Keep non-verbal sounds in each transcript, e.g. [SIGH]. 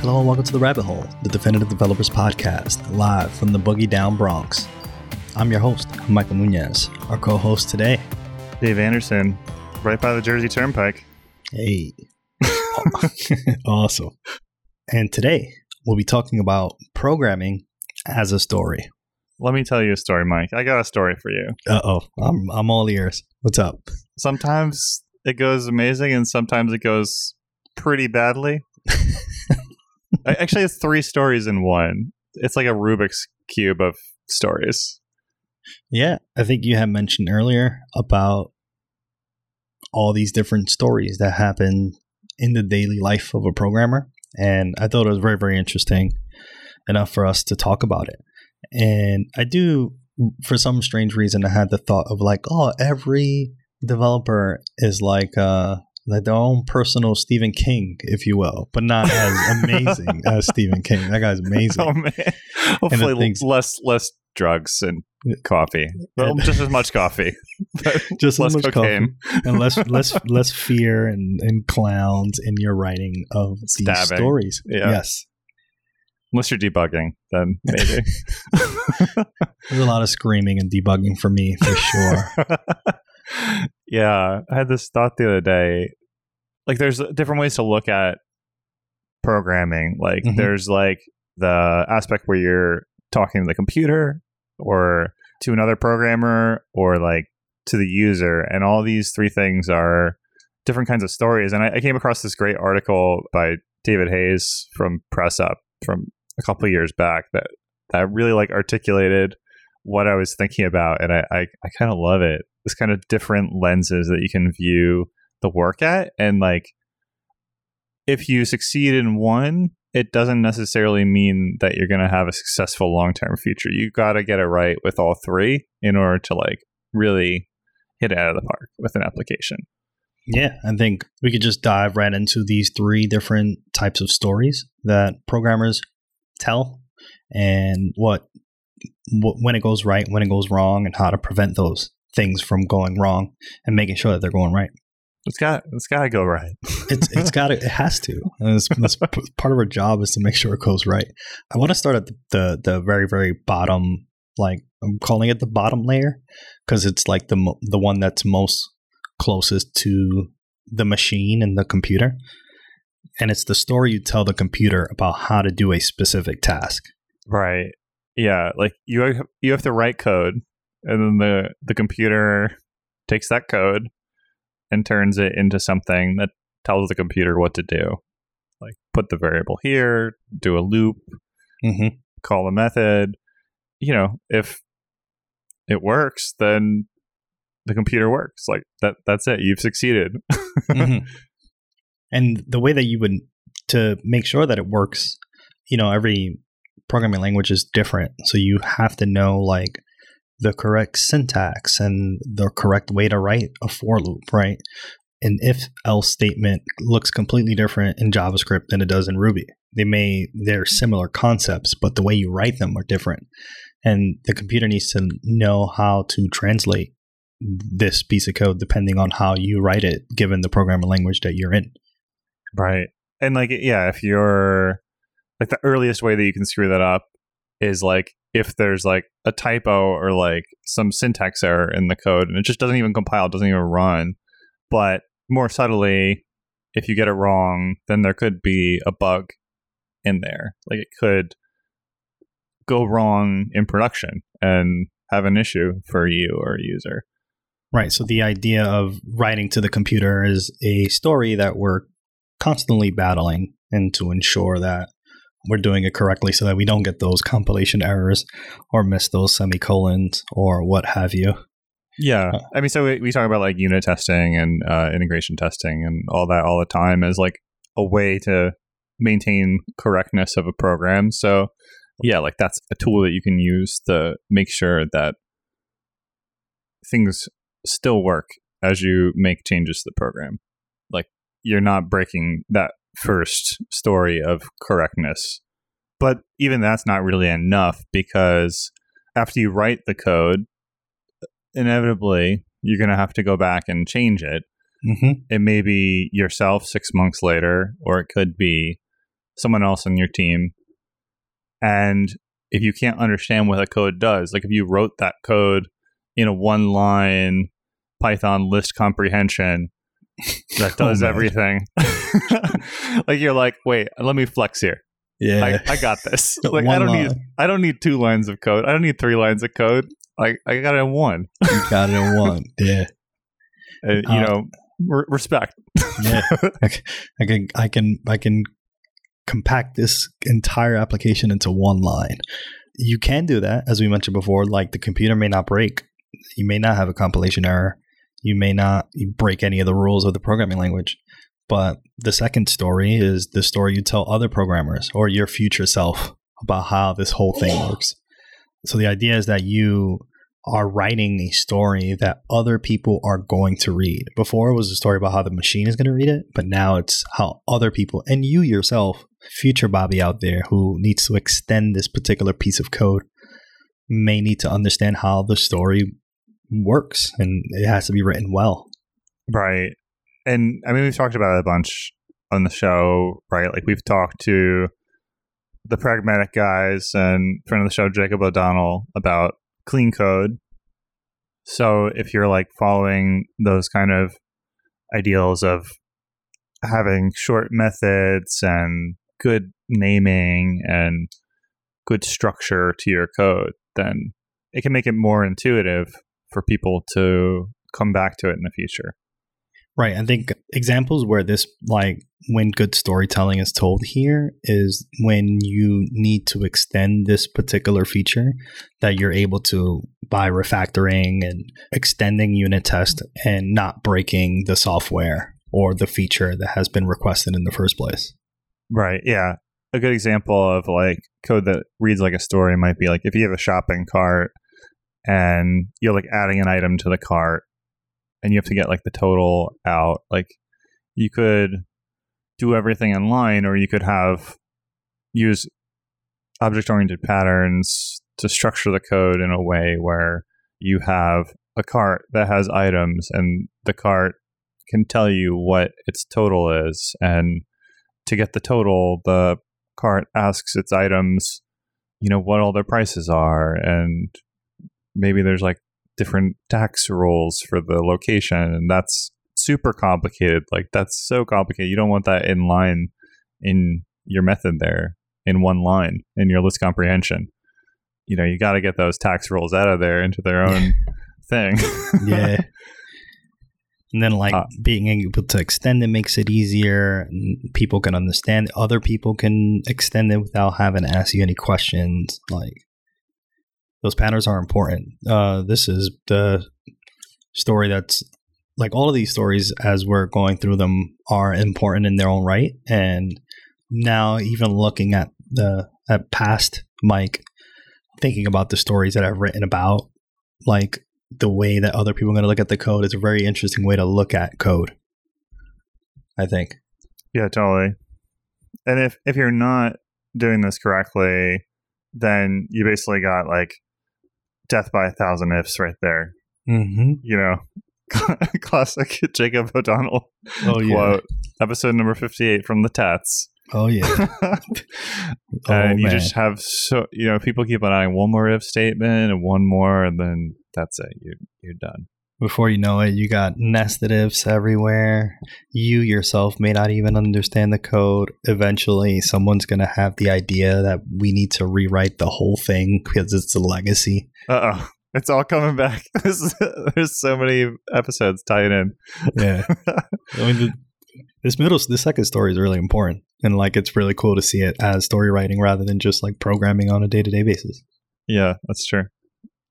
Hello and welcome to The Rabbit Hole, the Definitive Developers Podcast, live from the Boogie Down Bronx. I'm your host, Michael Nunez. Our co host today, Dave Anderson, right by the Jersey Turnpike. Hey. [LAUGHS] awesome. And today, we'll be talking about programming as a story. Let me tell you a story, Mike. I got a story for you. Uh oh, I'm, I'm all ears. What's up? Sometimes it goes amazing and sometimes it goes pretty badly. Actually, it's three stories in one. It's like a Rubik's Cube of stories. Yeah, I think you had mentioned earlier about all these different stories that happen in the daily life of a programmer. And I thought it was very, very interesting enough for us to talk about it. And I do, for some strange reason, I had the thought of like, oh, every developer is like uh, like their own personal Stephen King, if you will, but not as [LAUGHS] amazing as Stephen King. That guy's amazing. Oh man! Hopefully, things, less less drugs and coffee. Well, just as much coffee. [LAUGHS] just less cocaine. and less [LAUGHS] less less fear and, and clowns in your writing of these stories. Yeah. Yes. Unless you're debugging, then maybe. There's a lot of screaming and debugging for me, for sure. Yeah, I had this thought the other day. Like, there's different ways to look at programming. Like, mm-hmm. there's like the aspect where you're talking to the computer or to another programmer or like to the user. And all these three things are different kinds of stories. And I, I came across this great article by David Hayes from Press Up from a couple years back that that really like articulated what I was thinking about, and I I, I kind of love it. This kind of different lenses that you can view the work at, and like if you succeed in one, it doesn't necessarily mean that you're going to have a successful long term future. You got to get it right with all three in order to like really hit it out of the park with an application. Yeah, I think we could just dive right into these three different types of stories that programmers tell and what when it goes right, when it goes wrong, and how to prevent those things from going wrong and making sure that they're going right. It's got it's got to go right. it's it's [LAUGHS] got to it has to. It's, that's part of our job is to make sure it goes right. I want to start at the, the, the very very bottom, like I'm calling it the bottom layer because it's like the the one that's most closest to the machine and the computer and it's the story you tell the computer about how to do a specific task. Right. Yeah, like you have, you have to write code and then the the computer takes that code and turns it into something that tells the computer what to do. Like put the variable here, do a loop, mm-hmm. call a method. You know, if it works, then the computer works. Like that that's it. You've succeeded. [LAUGHS] mm-hmm. And the way that you would to make sure that it works, you know, every programming language is different. So you have to know like the correct syntax and the correct way to write a for loop, right? An if else statement looks completely different in JavaScript than it does in Ruby. They may they're similar concepts, but the way you write them are different. And the computer needs to know how to translate this piece of code depending on how you write it given the programming language that you're in. Right. And like, yeah, if you're like the earliest way that you can screw that up is like if there's like a typo or like some syntax error in the code and it just doesn't even compile, doesn't even run. But more subtly, if you get it wrong, then there could be a bug in there. Like it could go wrong in production and have an issue for you or a user. Right. So the idea of writing to the computer is a story that we're constantly battling and to ensure that we're doing it correctly so that we don't get those compilation errors or miss those semicolons or what have you. Yeah. Uh, I mean, so we, we talk about like unit testing and uh, integration testing and all that all the time as like a way to maintain correctness of a program. So, yeah, like that's a tool that you can use to make sure that things still work as you make changes to the program Like you're not breaking that first story of correctness. But even that's not really enough because after you write the code, inevitably you're going to have to go back and change it. Mm-hmm. It may be yourself six months later, or it could be someone else on your team. And if you can't understand what a code does, like if you wrote that code in a one line Python list comprehension that Oh, does man. everything, [LAUGHS] [LAUGHS] like you're like, wait, let me flex here. Yeah. I, I got this. [LAUGHS] Like I don't need. I don't need two lines of code. I don't need three lines of code. Like I got it in one. you got it in one. Yeah. And, you Uh, know, re- respect. Yeah. I I can I can I can compact this entire application into one line. You can do that, as we mentioned before. Like the computer may not break. You may not have a compilation error. You may not break any of the rules of the programming language. But the second story is the story you tell other programmers or your future self about how this whole thing works. So the idea is that you are writing a story that other people are going to read. Before it was a story about how the machine is going to read it, but now it's how other people and you yourself, future Bobby out there who needs to extend this particular piece of code, may need to understand how the story works and it has to be written well. Right. And I mean, we've talked about it a bunch on the show, right? Like we've talked to the pragmatic guys and friend of the show, Jacob O'Donnell, about clean code. So if you're like following those kind of ideals of having short methods and good naming and good structure to your code, then it can make it more intuitive for people to come back to it in the future. Right. I think examples where this, like, when good storytelling is told here is when you need to extend this particular feature that you're able to by refactoring and extending unit test and not breaking the software or the feature that has been requested in the first place. Right. Yeah. A good example of like code that reads like a story might be like if you have a shopping cart and you're like adding an item to the cart and you have to get like the total out, like you could do everything in line or you could have use object oriented patterns to structure the code in a way where you have a cart that has items and the cart can tell you what its total is and to get the total the cart asks its items you know what all their prices are and maybe there's like different tax rules for the location and that's super complicated like that's so complicated you don't want that in line in your method there in one line in your list comprehension you know you got to get those tax rules out of there into their own [LAUGHS] thing Yeah. [LAUGHS] And then, like Uh, being able to extend it makes it easier. People can understand. Other people can extend it without having to ask you any questions. Like those patterns are important. Uh, this is the story that's like all of these stories as we're going through them are important in their own right. And now, even looking at the at past Mike, thinking about the stories that I've written about, like the way that other people are going to look at the code is a very interesting way to look at code. I think. Yeah, totally. And if if you're not doing this correctly, then you basically got like death by a thousand ifs right there. Mm-hmm. You know, [LAUGHS] classic [LAUGHS] Jacob O'Donnell Oh yeah. quote, episode number fifty-eight from the Tats. Oh yeah. [LAUGHS] Oh, and you man. just have so you know people keep an eye on adding one more if statement and one more, and then that's it. You you're done. Before you know it, you got nested ifs everywhere. You yourself may not even understand the code. Eventually, someone's going to have the idea that we need to rewrite the whole thing because it's a legacy. Uh oh. It's all coming back. [LAUGHS] Is- There's so many episodes tying in. Yeah. [LAUGHS] I mean, the, this middle, this second story is really important. And like, it's really cool to see it as story writing rather than just like programming on a day to day basis. Yeah, that's true.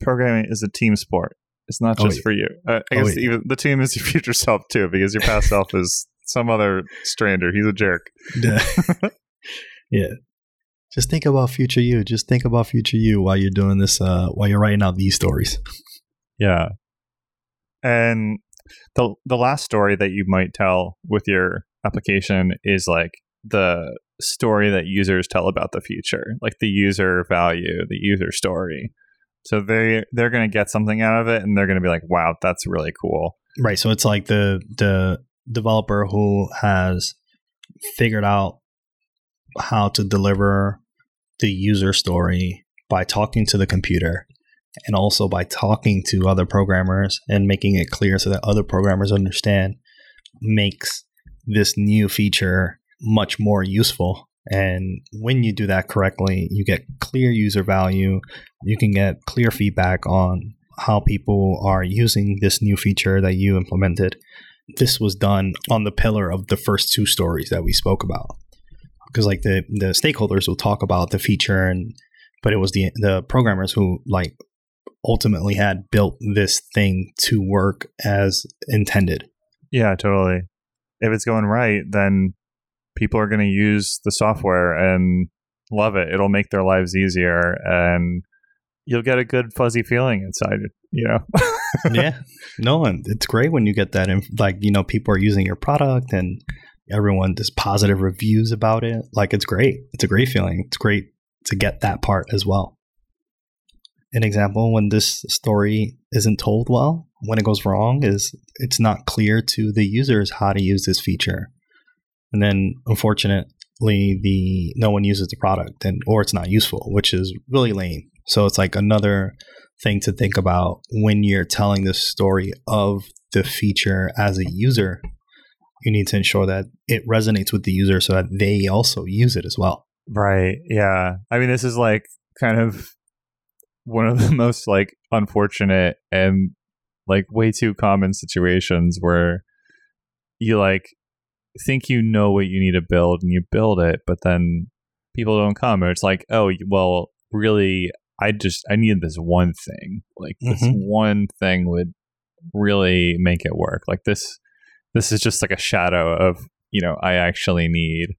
Programming is a team sport. It's not Oh, just yeah. for you. Uh, I Oh, guess yeah. even the team is your future self too, because your past self is some other stranger. He's a jerk. Yeah. [LAUGHS] yeah. Just think about future you. Just think about future you while you're doing this, uh, while you're writing out these stories. Yeah. And the the last story that you might tell with your application is like the story that users tell about the future, like the user value, the user story. So they they're going to get something out of it and they're going to be like, "Wow, that's really cool." Right. So it's like the the developer who has figured out how to deliver the user story by talking to the computer and also by talking to other programmers and making it clear so that other programmers understand makes this new feature much more useful. And when you do that correctly, you get clear user value. You can get clear feedback on how people are using this new feature that you implemented. This was done on the pillar of the first two stories that we spoke about. Because like the the stakeholders will talk about the feature and but it was the the programmers who like ultimately had built this thing to work as intended. Yeah, totally. If it's going right, then people are going to use the software and love it. It'll make their lives easier and you'll get a good fuzzy feeling inside, you know. [LAUGHS] yeah. No, and it's great when you get that inf- like, you know, people are using your product and everyone does positive reviews about it. Like it's great. It's a great feeling. It's great to get that part as well an example when this story isn't told well, when it goes wrong, is it's not clear to the users how to use this feature. And then unfortunately the no one uses the product and or it's not useful, which is really lame. So it's like another thing to think about when you're telling the story of the feature as a user. You need to ensure that it resonates with the user so that they also use it as well. Right. Yeah. I mean, this is like kind of one of the [LAUGHS] most like unfortunate and like way too common situations where you like think you know what you need to build and you build it but then people don't come or it's like oh well really i just i need this one thing like this mm-hmm. one thing would really make it work like this this is just like a shadow of you know i actually need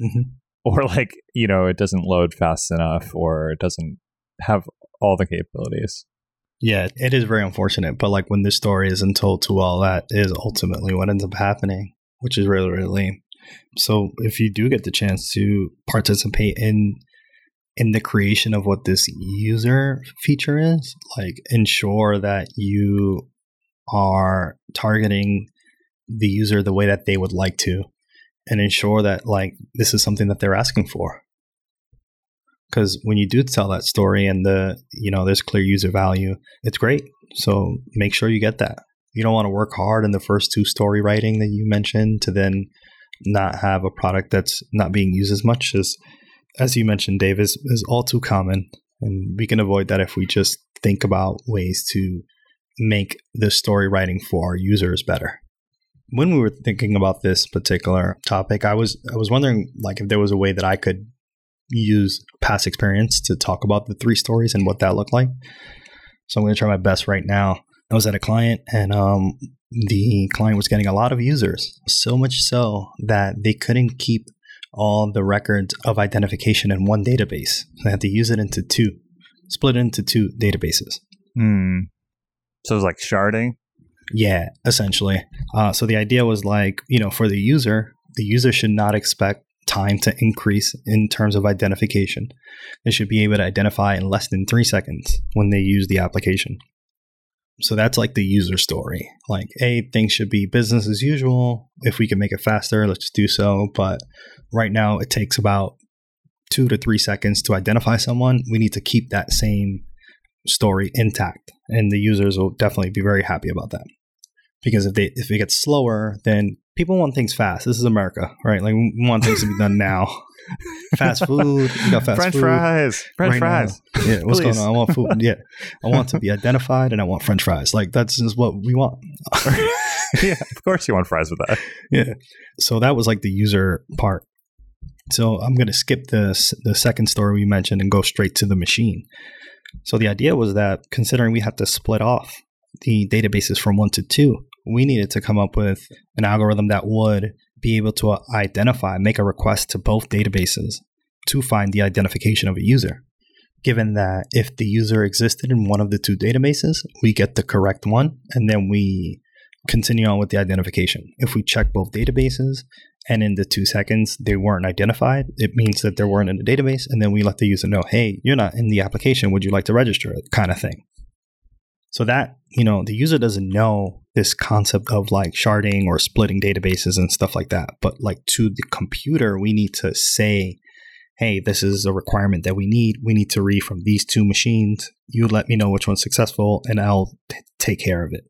mm-hmm. [LAUGHS] or like you know it doesn't load fast enough or it doesn't have all the capabilities. Yeah, it is very unfortunate, but like when this story isn't told to all that is ultimately what ends up happening, which is really, really lame. So if you do get the chance to participate in in the creation of what this user feature is, like ensure that you are targeting the user the way that they would like to and ensure that like this is something that they're asking for. Because when you do tell that story and the you know there's clear user value it's great. So make sure you get that you don't want to work hard in the first two story writing that you mentioned to then not have a product that's not being used as much as as you mentioned dave is, is all too common and we can avoid that if we just think about ways to make the story writing for our users better when we were thinking about this particular topic i was i was wondering like if there was a way that i could use past experience to talk about the three stories and what that looked like. So I'm going to try my best right now. I was at a client and um, the client was getting a lot of users, so much so that they couldn't keep all the records of identification in one database. They had to use it into two, split it into two databases. Hmm. So it was like sharding? Yeah, essentially. Uh, so the idea was like, you know, for the user, the user should not expect time to increase in terms of identification. They should be able to identify in less than three seconds when they use the application. So that's like the user story. Like, hey, things should be business as usual. If we can make it faster, let's do so. But right now, it takes about two to three seconds to identify someone. We need to keep that same story intact, and the users will definitely be very happy about that. Because if they if it gets slower, then people want things fast. This is America, right? Like we want things to be done [LAUGHS] now. Fast food, you got fast French food. fries, French right fries. Now. Yeah, what's Please. going on? I want food. Yeah, I want to be identified, and I want French fries. Like that's just what we want. [LAUGHS] yeah, of course you want fries with that. Yeah. So that was like the user part. So I'm going to skip the the second story we mentioned and go straight to the machine. So the idea was that considering we had to split off the databases from one to two, we needed to come up with an algorithm that would be able to uh, identify, make a request to both databases to find the identification of a user. Given that if the user existed in one of the two databases, we get the correct one and then we continue on with the identification. If we check both databases and in the two seconds they weren't identified, it means that they weren't in the database. And then we let the user know, hey, you're not in the application. Would you like to register it? Kind of thing. So that, you know, the user doesn't know this concept of like sharding or splitting databases and stuff like that. But like to the computer, we need to say hey, this is a requirement that we need. We need to read from these two machines. You let me know which one's successful, and I'll t- take care of it.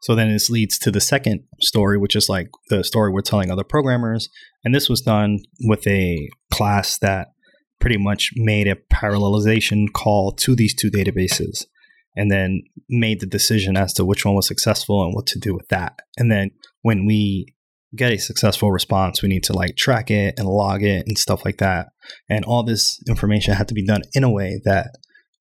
So then this leads to the second story, which is like the story we're telling other programmers. And this was done with a class that pretty much made a parallelization call to these two databases and then made the decision as to which one was successful and what to do with that. And then when we get a successful response, we need to like track it and log it and stuff like that. And all this information had to be done in a way that,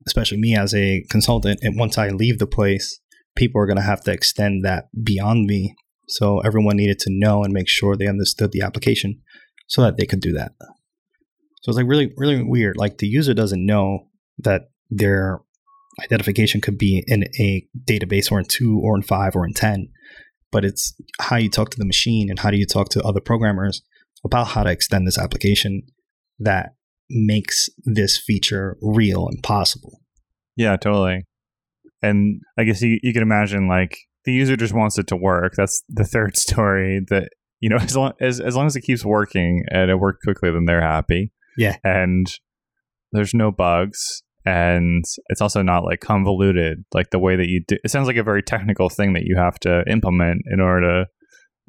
especially me as a consultant, and once I leave the place, people are going to have to extend that beyond me. So everyone needed to know and make sure they understood the application so that they could do that. So it's like really, really weird. Like the user doesn't know that their identification could be in a database or in two or in five or in 10 but it's how you talk to the machine and how do you talk to other programmers about how to extend this application that makes this feature real and possible. Yeah, totally. And I guess you, you can imagine like the user just wants it to work. That's the third [LAUGHS] story that, you know, as long as, as long as it keeps working and it worked quickly, then they're happy. Yeah. And there's no bugs and it's also not like convoluted like the way that you do it sounds like a very technical thing that you have to implement in order to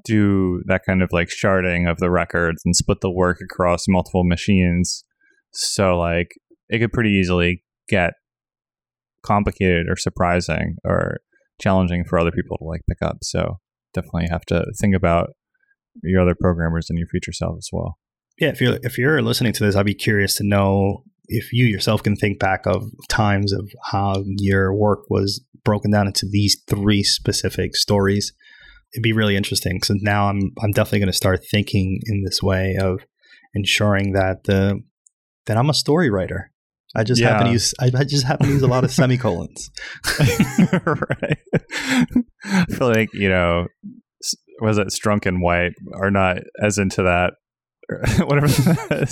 do that kind of like sharding of the records and split the work across multiple machines. So like it could pretty easily get complicated or surprising or challenging for other people to like pick up. So definitely have to think about your other programmers and your future self as well. Yeah if you're if you're listening to this i'd be curious to know if you yourself can think back of times of how your work was broken down into these three specific stories, it'd be really interesting. So now I'm I'm definitely going to start thinking in this way of ensuring that the that I'm a story writer. I just yeah. happen to use I, I, just happen to use a lot of semicolons. [LAUGHS] right. I feel like you know was it Strunk and White are not as into that [LAUGHS] whatever [LAUGHS] the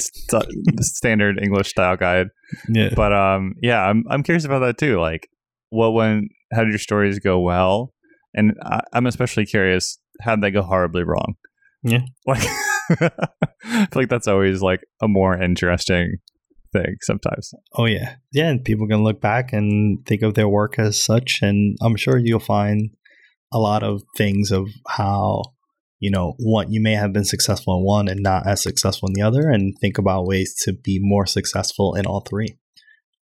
standard English style guide. Yeah. But um, yeah, I'm I'm curious about that too. Like, what when how did your stories go well? And I, am especially curious how did they go horribly wrong? Yeah. [LAUGHS] Like, I feel like that's always like a more interesting thing sometimes. Oh yeah, yeah. And people can look back and think of their work as such, and I'm sure you'll find a lot of things of how you know, what you may have been successful in one and not as successful in the other, and think about ways to be more successful in all three.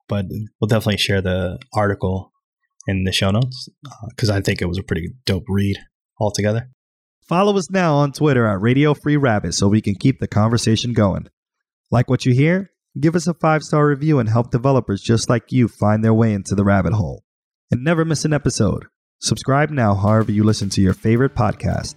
But we'll definitely share the article in the show notes because uh, I think it was a pretty dope read altogether. Follow us now on Twitter at Radio Free Rabbit so we can keep the conversation going. Like what you hear? Give us a five star review and help developers just like you find their way into the rabbit hole. And never miss an episode. Subscribe now, however, you listen to your favorite podcast.